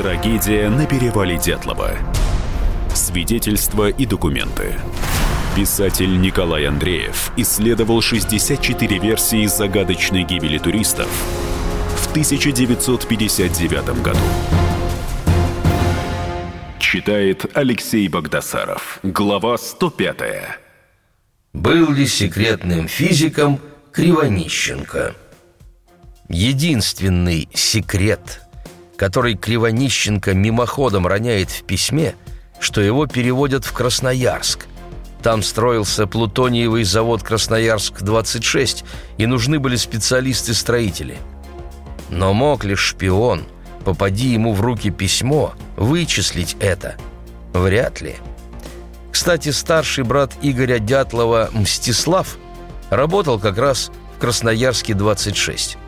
Трагедия на перевале Дятлова. Свидетельства и документы. Писатель Николай Андреев исследовал 64 версии загадочной гибели туристов в 1959 году. Читает Алексей Богдасаров. Глава 105. Был ли секретным физиком Кривонищенко? Единственный секрет, который Кривонищенко мимоходом роняет в письме, что его переводят в Красноярск. Там строился плутониевый завод «Красноярск-26», и нужны были специалисты-строители. Но мог ли шпион, попади ему в руки письмо, вычислить это? Вряд ли. Кстати, старший брат Игоря Дятлова Мстислав работал как раз в Красноярске-26.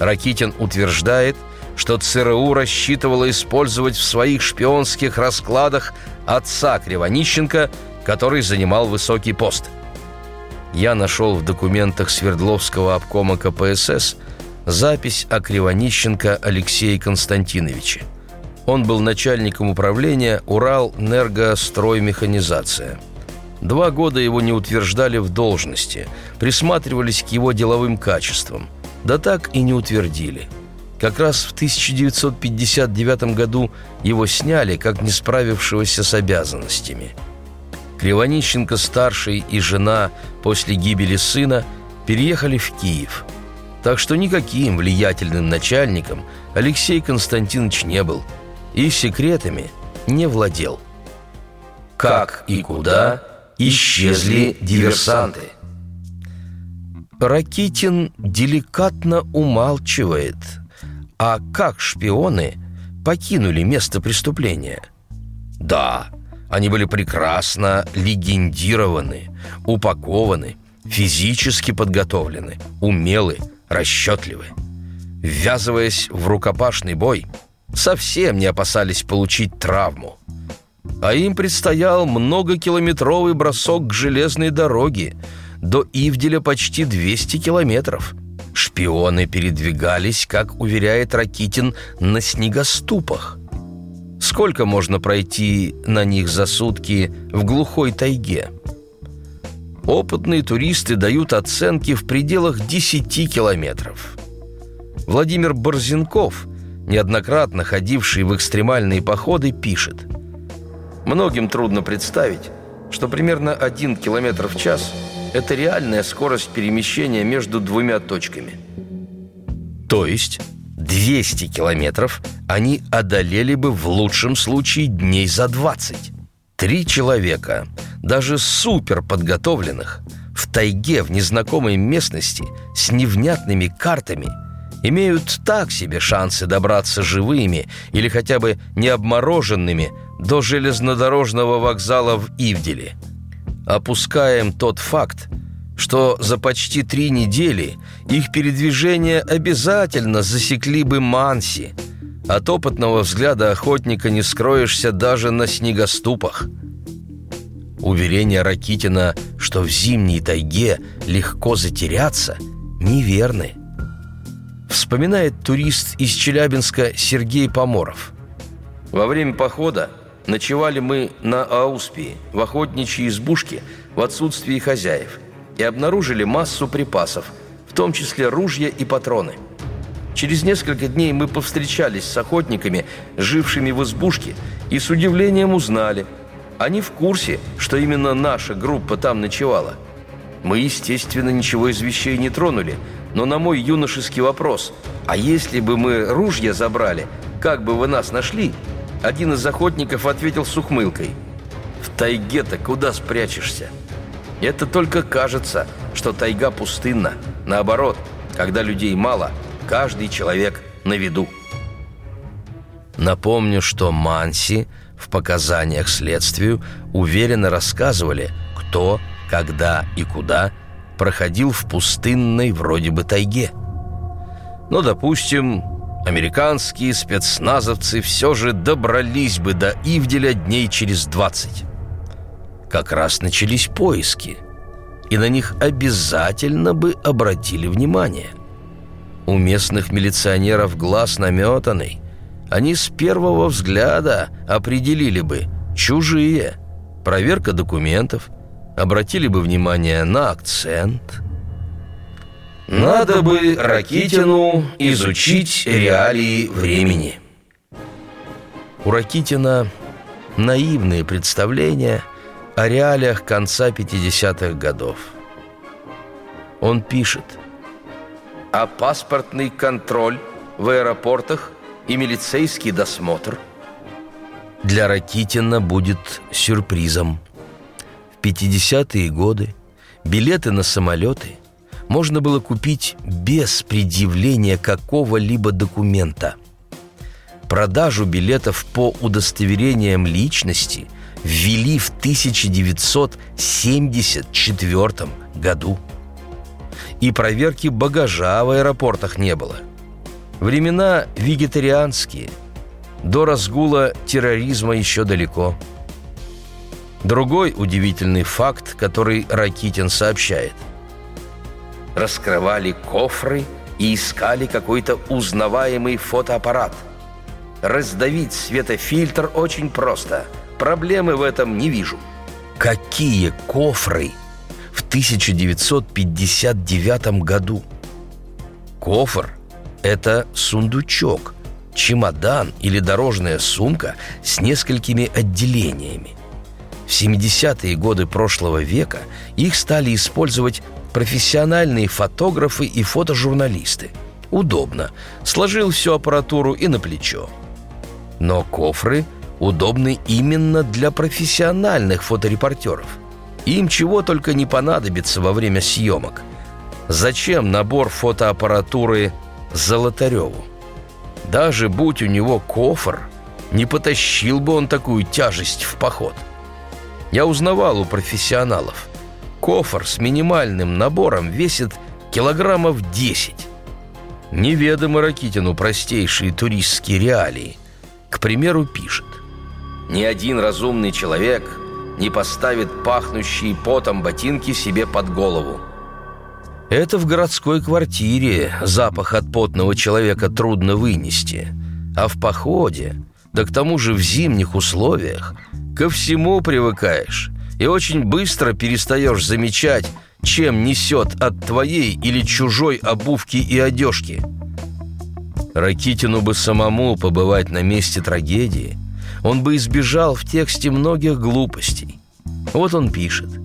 Ракитин утверждает, что ЦРУ рассчитывало использовать в своих шпионских раскладах отца Кривонищенко, который занимал высокий пост. Я нашел в документах Свердловского обкома КПСС запись о Кривонищенко Алексее Константиновиче. Он был начальником управления «Урал-Энергостроймеханизация». Два года его не утверждали в должности, присматривались к его деловым качествам – да так и не утвердили. Как раз в 1959 году его сняли, как не справившегося с обязанностями. Кривонищенко-старший и жена после гибели сына переехали в Киев. Так что никаким влиятельным начальником Алексей Константинович не был и секретами не владел. Как и куда исчезли диверсанты – Ракитин деликатно умалчивает. А как шпионы покинули место преступления? Да, они были прекрасно легендированы, упакованы, физически подготовлены, умелы, расчетливы. Ввязываясь в рукопашный бой, совсем не опасались получить травму. А им предстоял многокилометровый бросок к железной дороге – до Ивделя почти 200 километров. Шпионы передвигались, как уверяет Ракитин, на снегоступах. Сколько можно пройти на них за сутки в глухой тайге? Опытные туристы дают оценки в пределах 10 километров. Владимир Борзенков, неоднократно ходивший в экстремальные походы, пишет «Многим трудно представить, что примерно один километр в час – это реальная скорость перемещения между двумя точками. То есть 200 километров они одолели бы в лучшем случае дней за 20. Три человека, даже супер подготовленных, в тайге в незнакомой местности с невнятными картами имеют так себе шансы добраться живыми или хотя бы не обмороженными до железнодорожного вокзала в Ивделе – Опускаем тот факт, что за почти три недели их передвижение обязательно засекли бы Манси. От опытного взгляда охотника не скроешься даже на снегоступах. Уверения Ракитина, что в зимней тайге легко затеряться, неверны. Вспоминает турист из Челябинска Сергей Поморов. Во время похода Ночевали мы на Ауспии, в охотничьей избушке, в отсутствии хозяев, и обнаружили массу припасов, в том числе ружья и патроны. Через несколько дней мы повстречались с охотниками, жившими в избушке, и с удивлением узнали. Они в курсе, что именно наша группа там ночевала. Мы, естественно, ничего из вещей не тронули, но на мой юношеский вопрос «А если бы мы ружья забрали, как бы вы нас нашли?» Один из охотников ответил с ухмылкой. «В тайге-то куда спрячешься? Это только кажется, что тайга пустынна. Наоборот, когда людей мало, каждый человек на виду». Напомню, что Манси в показаниях следствию уверенно рассказывали, кто, когда и куда проходил в пустынной вроде бы тайге. Но, допустим, американские спецназовцы все же добрались бы до Ивделя дней через 20. Как раз начались поиски, и на них обязательно бы обратили внимание. У местных милиционеров глаз наметанный. они с первого взгляда определили бы чужие. Проверка документов, обратили бы внимание на акцент. Надо бы Ракитину изучить реалии времени. У Ракитина наивные представления о реалиях конца 50-х годов. Он пишет «А паспортный контроль в аэропортах и милицейский досмотр для Ракитина будет сюрпризом. В 50-е годы билеты на самолеты можно было купить без предъявления какого-либо документа. Продажу билетов по удостоверениям личности ввели в 1974 году. И проверки багажа в аэропортах не было – Времена вегетарианские. До разгула терроризма еще далеко. Другой удивительный факт, который Ракитин сообщает. Раскрывали кофры и искали какой-то узнаваемый фотоаппарат. Раздавить светофильтр очень просто. Проблемы в этом не вижу. Какие кофры в 1959 году? Кофр – это сундучок, чемодан или дорожная сумка с несколькими отделениями. В 70-е годы прошлого века их стали использовать профессиональные фотографы и фотожурналисты. Удобно. Сложил всю аппаратуру и на плечо. Но кофры удобны именно для профессиональных фоторепортеров. Им чего только не понадобится во время съемок. Зачем набор фотоаппаратуры Золотареву. Даже будь у него кофр, не потащил бы он такую тяжесть в поход. Я узнавал у профессионалов. Кофр с минимальным набором весит килограммов 10. Неведомы Ракитину простейшие туристские реалии. К примеру, пишет. «Ни один разумный человек не поставит пахнущие потом ботинки себе под голову. Это в городской квартире запах от потного человека трудно вынести. А в походе, да к тому же в зимних условиях, ко всему привыкаешь и очень быстро перестаешь замечать, чем несет от твоей или чужой обувки и одежки. Ракитину бы самому побывать на месте трагедии, он бы избежал в тексте многих глупостей. Вот он пишет –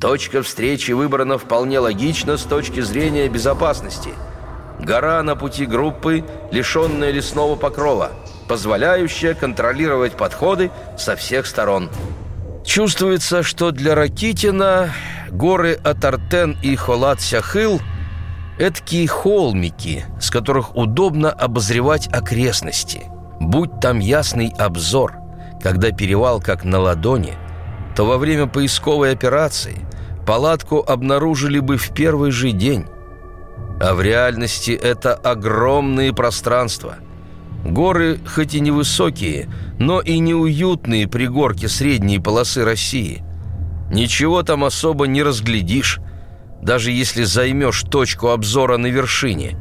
Точка встречи выбрана вполне логично с точки зрения безопасности. Гора на пути группы, лишенная лесного покрова, позволяющая контролировать подходы со всех сторон. Чувствуется, что для Ракитина горы Атартен и Холат-Сяхыл – эткие холмики, с которых удобно обозревать окрестности. Будь там ясный обзор, когда перевал как на ладони, то во время поисковой операции – палатку обнаружили бы в первый же день. А в реальности это огромные пространства. Горы хоть и невысокие, но и неуютные пригорки средней полосы России. Ничего там особо не разглядишь, даже если займешь точку обзора на вершине.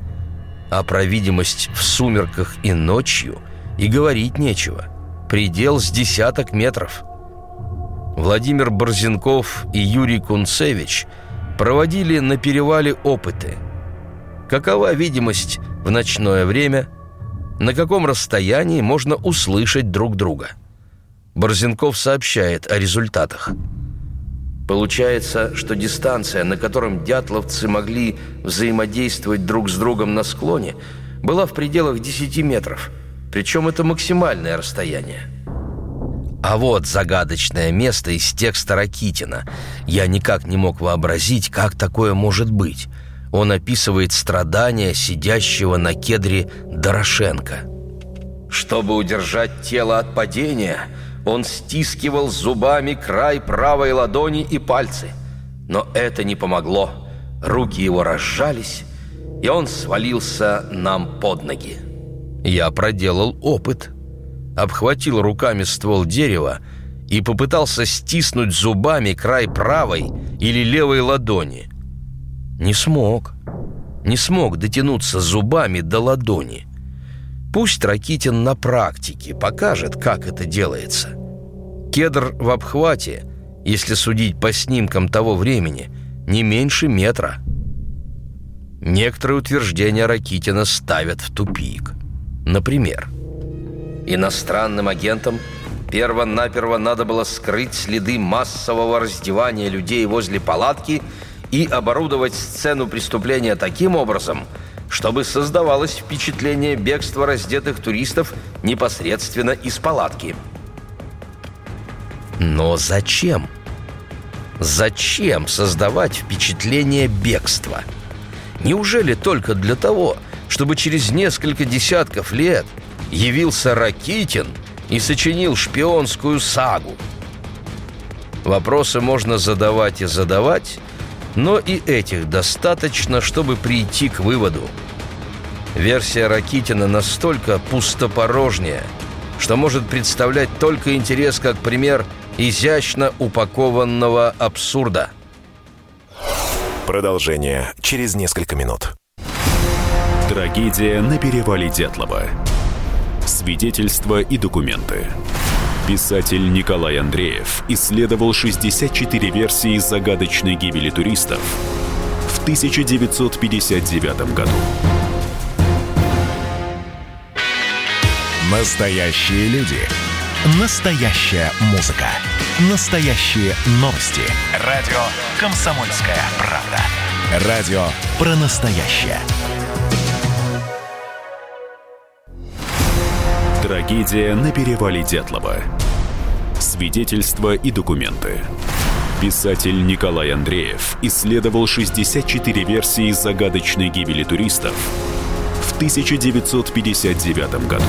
А про видимость в сумерках и ночью и говорить нечего. Предел с десяток метров – Владимир Борзенков и Юрий Кунцевич проводили на перевале опыты. Какова видимость в ночное время, на каком расстоянии можно услышать друг друга. Борзенков сообщает о результатах. Получается, что дистанция, на котором дятловцы могли взаимодействовать друг с другом на склоне, была в пределах 10 метров, причем это максимальное расстояние. А вот загадочное место из текста Ракитина. Я никак не мог вообразить, как такое может быть. Он описывает страдания сидящего на кедре Дорошенко. Чтобы удержать тело от падения, он стискивал зубами край правой ладони и пальцы. Но это не помогло. Руки его разжались, и он свалился нам под ноги. Я проделал опыт – обхватил руками ствол дерева и попытался стиснуть зубами край правой или левой ладони. Не смог. Не смог дотянуться зубами до ладони. Пусть Ракитин на практике покажет, как это делается. Кедр в обхвате, если судить по снимкам того времени, не меньше метра. Некоторые утверждения Ракитина ставят в тупик. Например, иностранным агентам перво-наперво надо было скрыть следы массового раздевания людей возле палатки и оборудовать сцену преступления таким образом, чтобы создавалось впечатление бегства раздетых туристов непосредственно из палатки. Но зачем? Зачем создавать впечатление бегства? Неужели только для того, чтобы через несколько десятков лет явился Ракитин и сочинил шпионскую сагу? Вопросы можно задавать и задавать, но и этих достаточно, чтобы прийти к выводу. Версия Ракитина настолько пустопорожняя, что может представлять только интерес как пример изящно упакованного абсурда. Продолжение через несколько минут. Трагедия на перевале Дятлова. Свидетельства и документы. Писатель Николай Андреев исследовал 64 версии загадочной гибели туристов в 1959 году. Настоящие люди. Настоящая музыка. Настоящие новости. Радио «Комсомольская правда». Радио про настоящее. Трагедия на перевале Дятлова. Свидетельства и документы. Писатель Николай Андреев исследовал 64 версии загадочной гибели туристов в 1959 году.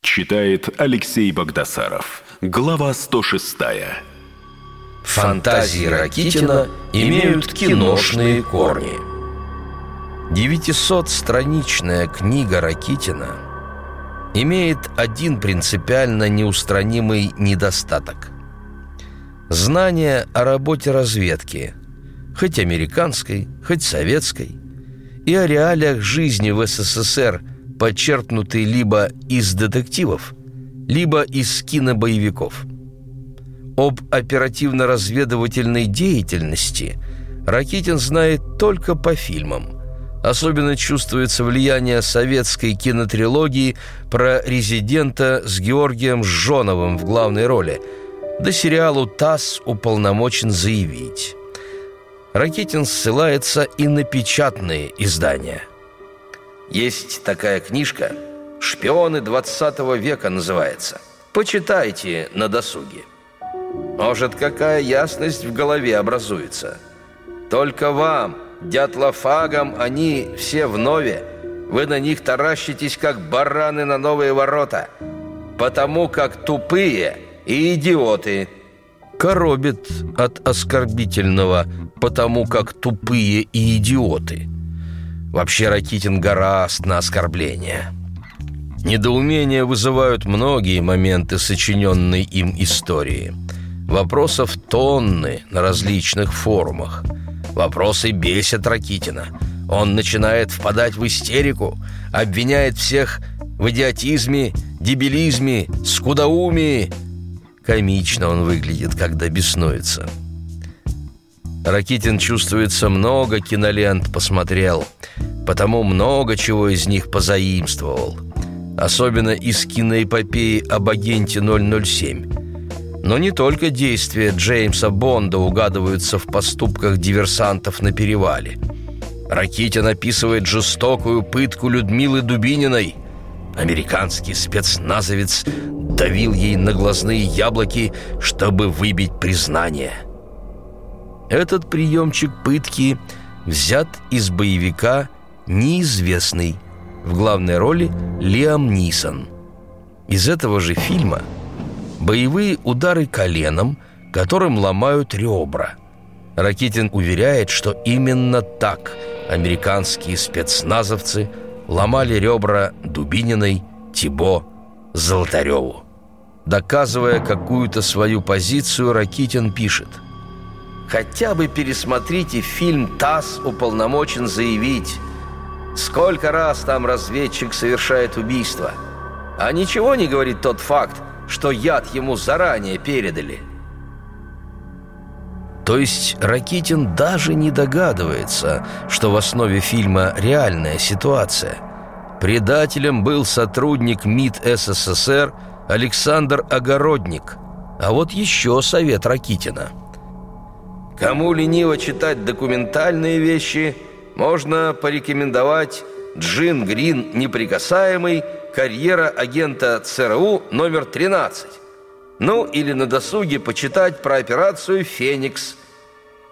Читает Алексей Богдасаров. Глава 106. Фантазии Ракитина имеют киношные корни. 900-страничная книга Ракитина имеет один принципиально неустранимый недостаток. Знание о работе разведки, хоть американской, хоть советской, и о реалиях жизни в СССР, подчеркнутые либо из детективов, либо из кинобоевиков. Об оперативно-разведывательной деятельности Ракитин знает только по фильмам – Особенно чувствуется влияние советской кинотрилогии про резидента с Георгием Жжоновым в главной роли. Да сериалу «ТАСС» уполномочен заявить. Ракетин ссылается и на печатные издания. Есть такая книжка «Шпионы 20 века» называется. Почитайте на досуге. Может, какая ясность в голове образуется. Только вам – дятлофагом они все в нове. Вы на них таращитесь, как бараны на новые ворота, потому как тупые и идиоты. Коробит от оскорбительного, потому как тупые и идиоты. Вообще Ракитин гораст на оскорбления. Недоумение вызывают многие моменты сочиненной им истории. Вопросов тонны на различных форумах – Вопросы бесят Ракитина. Он начинает впадать в истерику, обвиняет всех в идиотизме, дебилизме, скудоумии. Комично он выглядит, когда беснуется. Ракитин чувствуется много кинолент посмотрел, потому много чего из них позаимствовал. Особенно из киноэпопеи об агенте 007. Но не только действия Джеймса Бонда угадываются в поступках диверсантов на перевале. Ракитин описывает жестокую пытку Людмилы Дубининой. Американский спецназовец давил ей на глазные яблоки, чтобы выбить признание. Этот приемчик пытки взят из боевика «Неизвестный». В главной роли Лиам Нисон. Из этого же фильма – боевые удары коленом, которым ломают ребра. Ракитин уверяет, что именно так американские спецназовцы ломали ребра Дубининой, Тибо, Золотареву. Доказывая какую-то свою позицию, Ракитин пишет «Хотя бы пересмотрите фильм «ТАСС уполномочен заявить». Сколько раз там разведчик совершает убийство? А ничего не говорит тот факт, что яд ему заранее передали. То есть Ракитин даже не догадывается, что в основе фильма реальная ситуация. Предателем был сотрудник МИД СССР Александр Огородник. А вот еще совет Ракитина. Кому лениво читать документальные вещи, можно порекомендовать Джин Грин «Неприкасаемый», карьера агента ЦРУ номер 13. Ну, или на досуге почитать про операцию «Феникс».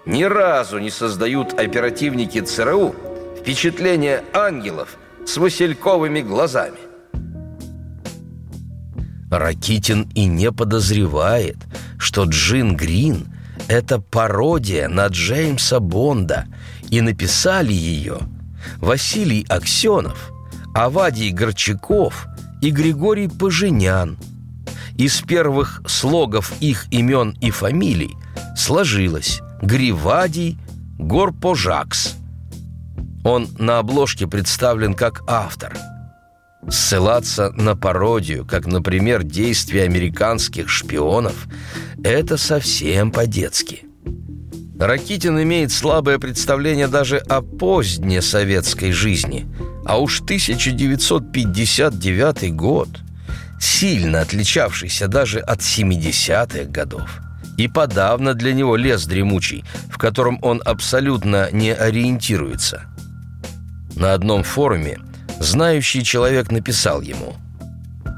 Ни разу не создают оперативники ЦРУ впечатление ангелов с васильковыми глазами. Ракитин и не подозревает, что Джин Грин – это пародия на Джеймса Бонда, и написали ее Василий Аксенов, Авадий Горчаков и Григорий Поженян – из первых слогов их имен и фамилий сложилось Гривадий Горпожакс. Он на обложке представлен как автор. Ссылаться на пародию, как, например, действия американских шпионов, это совсем по-детски. Ракитин имеет слабое представление даже о поздней советской жизни, а уж 1959 год – сильно отличавшийся даже от 70-х годов. И подавно для него лес дремучий, в котором он абсолютно не ориентируется. На одном форуме знающий человек написал ему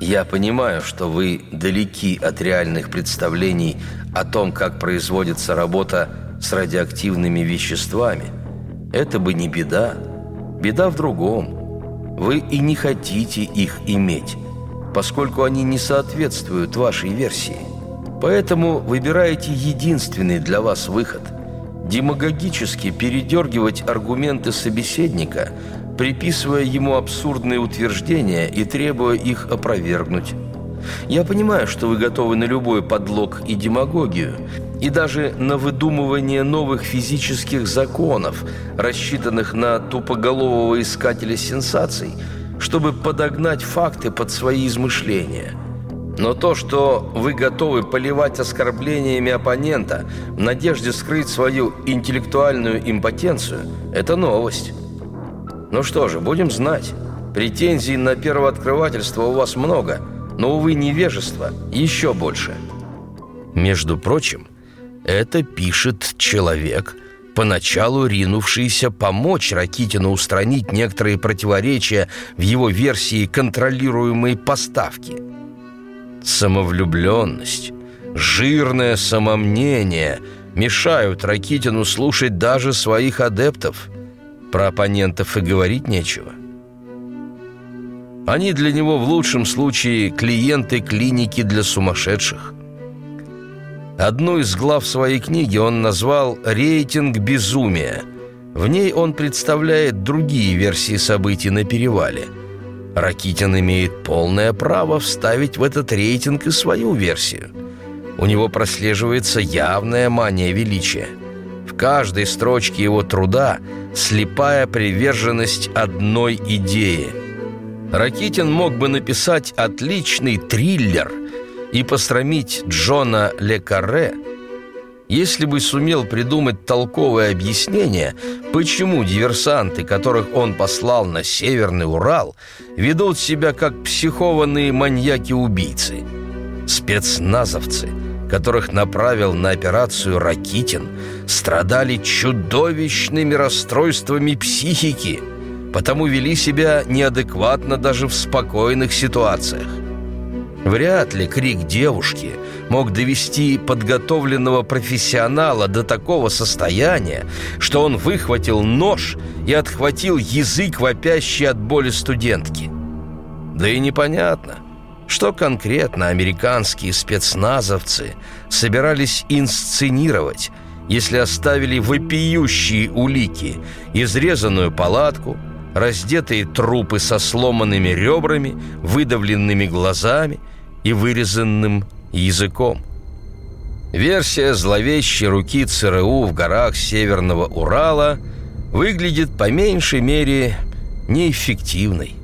«Я понимаю, что вы далеки от реальных представлений о том, как производится работа с радиоактивными веществами. Это бы не беда. Беда в другом. Вы и не хотите их иметь поскольку они не соответствуют вашей версии. Поэтому выбираете единственный для вас выход – демагогически передергивать аргументы собеседника, приписывая ему абсурдные утверждения и требуя их опровергнуть. Я понимаю, что вы готовы на любой подлог и демагогию, и даже на выдумывание новых физических законов, рассчитанных на тупоголового искателя сенсаций – чтобы подогнать факты под свои измышления. Но то, что вы готовы поливать оскорблениями оппонента в надежде скрыть свою интеллектуальную импотенцию, это новость. Ну что же, будем знать. Претензий на первооткрывательство у вас много, но, увы, невежество еще больше. Между прочим, это пишет человек – поначалу ринувшийся помочь Ракитину устранить некоторые противоречия в его версии контролируемой поставки. Самовлюбленность, жирное самомнение мешают Ракитину слушать даже своих адептов. Про оппонентов и говорить нечего. Они для него в лучшем случае клиенты клиники для сумасшедших – Одну из глав своей книги он назвал «Рейтинг безумия». В ней он представляет другие версии событий на перевале. Ракитин имеет полное право вставить в этот рейтинг и свою версию. У него прослеживается явная мания величия. В каждой строчке его труда слепая приверженность одной идее. Ракитин мог бы написать отличный триллер – и посрамить Джона Ле Карре, если бы сумел придумать толковое объяснение, почему диверсанты, которых он послал на Северный Урал, ведут себя как психованные маньяки-убийцы. Спецназовцы, которых направил на операцию Ракитин, страдали чудовищными расстройствами психики, потому вели себя неадекватно даже в спокойных ситуациях. Вряд ли крик девушки мог довести подготовленного профессионала до такого состояния, что он выхватил нож и отхватил язык, вопящий от боли студентки. Да и непонятно, что конкретно американские спецназовцы собирались инсценировать, если оставили вопиющие улики, изрезанную палатку, раздетые трупы со сломанными ребрами, выдавленными глазами – и вырезанным языком. Версия зловещей руки ЦРУ в горах Северного Урала выглядит по меньшей мере неэффективной.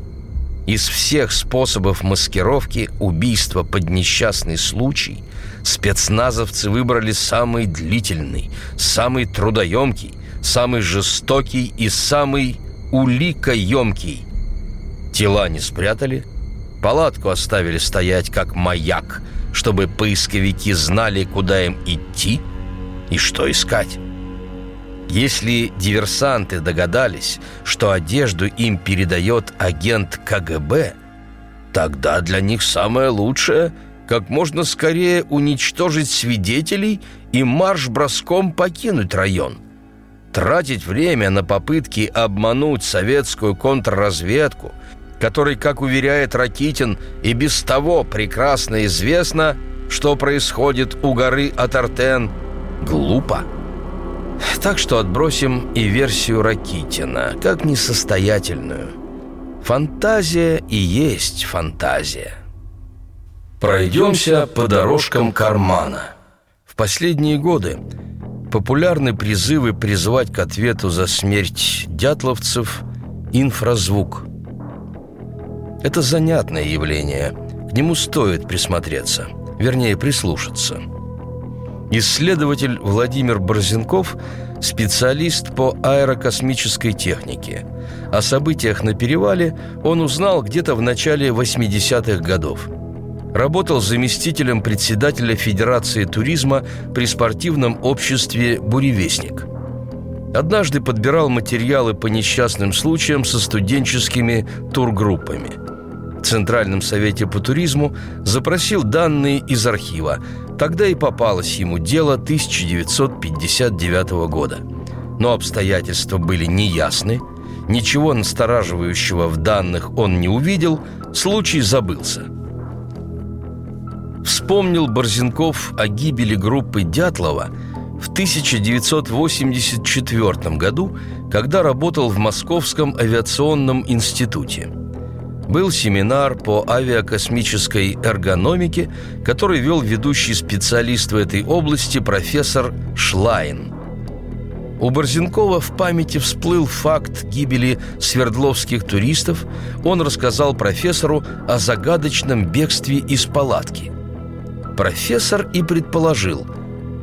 Из всех способов маскировки убийства под несчастный случай спецназовцы выбрали самый длительный, самый трудоемкий, самый жестокий и самый уликоемкий. Тела не спрятали, палатку оставили стоять как маяк, чтобы поисковики знали, куда им идти и что искать. Если диверсанты догадались, что одежду им передает агент КГБ, тогда для них самое лучшее – как можно скорее уничтожить свидетелей и марш-броском покинуть район. Тратить время на попытки обмануть советскую контрразведку, которой, как уверяет Ракитин, и без того прекрасно известно, что происходит у горы Атартен, глупо. Так что отбросим и версию Ракитина, как несостоятельную. Фантазия и есть фантазия. Пройдемся по дорожкам кармана. В последние годы популярны призывы призвать к ответу за смерть дятловцев инфразвук. Это занятное явление, к нему стоит присмотреться, вернее прислушаться – Исследователь Владимир Борзенков – специалист по аэрокосмической технике. О событиях на перевале он узнал где-то в начале 80-х годов. Работал заместителем председателя Федерации туризма при спортивном обществе «Буревестник». Однажды подбирал материалы по несчастным случаям со студенческими тургруппами – Центральном совете по туризму запросил данные из архива. Тогда и попалось ему дело 1959 года. Но обстоятельства были неясны, ничего настораживающего в данных он не увидел, случай забылся. Вспомнил Борзенков о гибели группы Дятлова в 1984 году, когда работал в Московском авиационном институте – был семинар по авиакосмической эргономике, который вел ведущий специалист в этой области профессор Шлайн. У Борзенкова в памяти всплыл факт гибели свердловских туристов. Он рассказал профессору о загадочном бегстве из палатки. Профессор и предположил,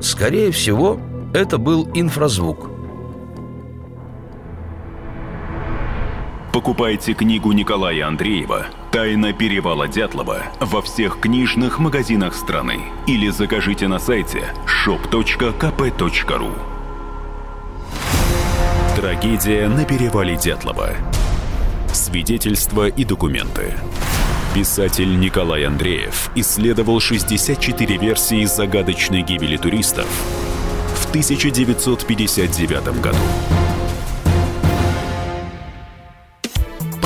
скорее всего, это был инфразвук – Покупайте книгу Николая Андреева «Тайна перевала Дятлова» во всех книжных магазинах страны или закажите на сайте shop.kp.ru Трагедия на перевале Дятлова. Свидетельства и документы. Писатель Николай Андреев исследовал 64 версии загадочной гибели туристов в 1959 году.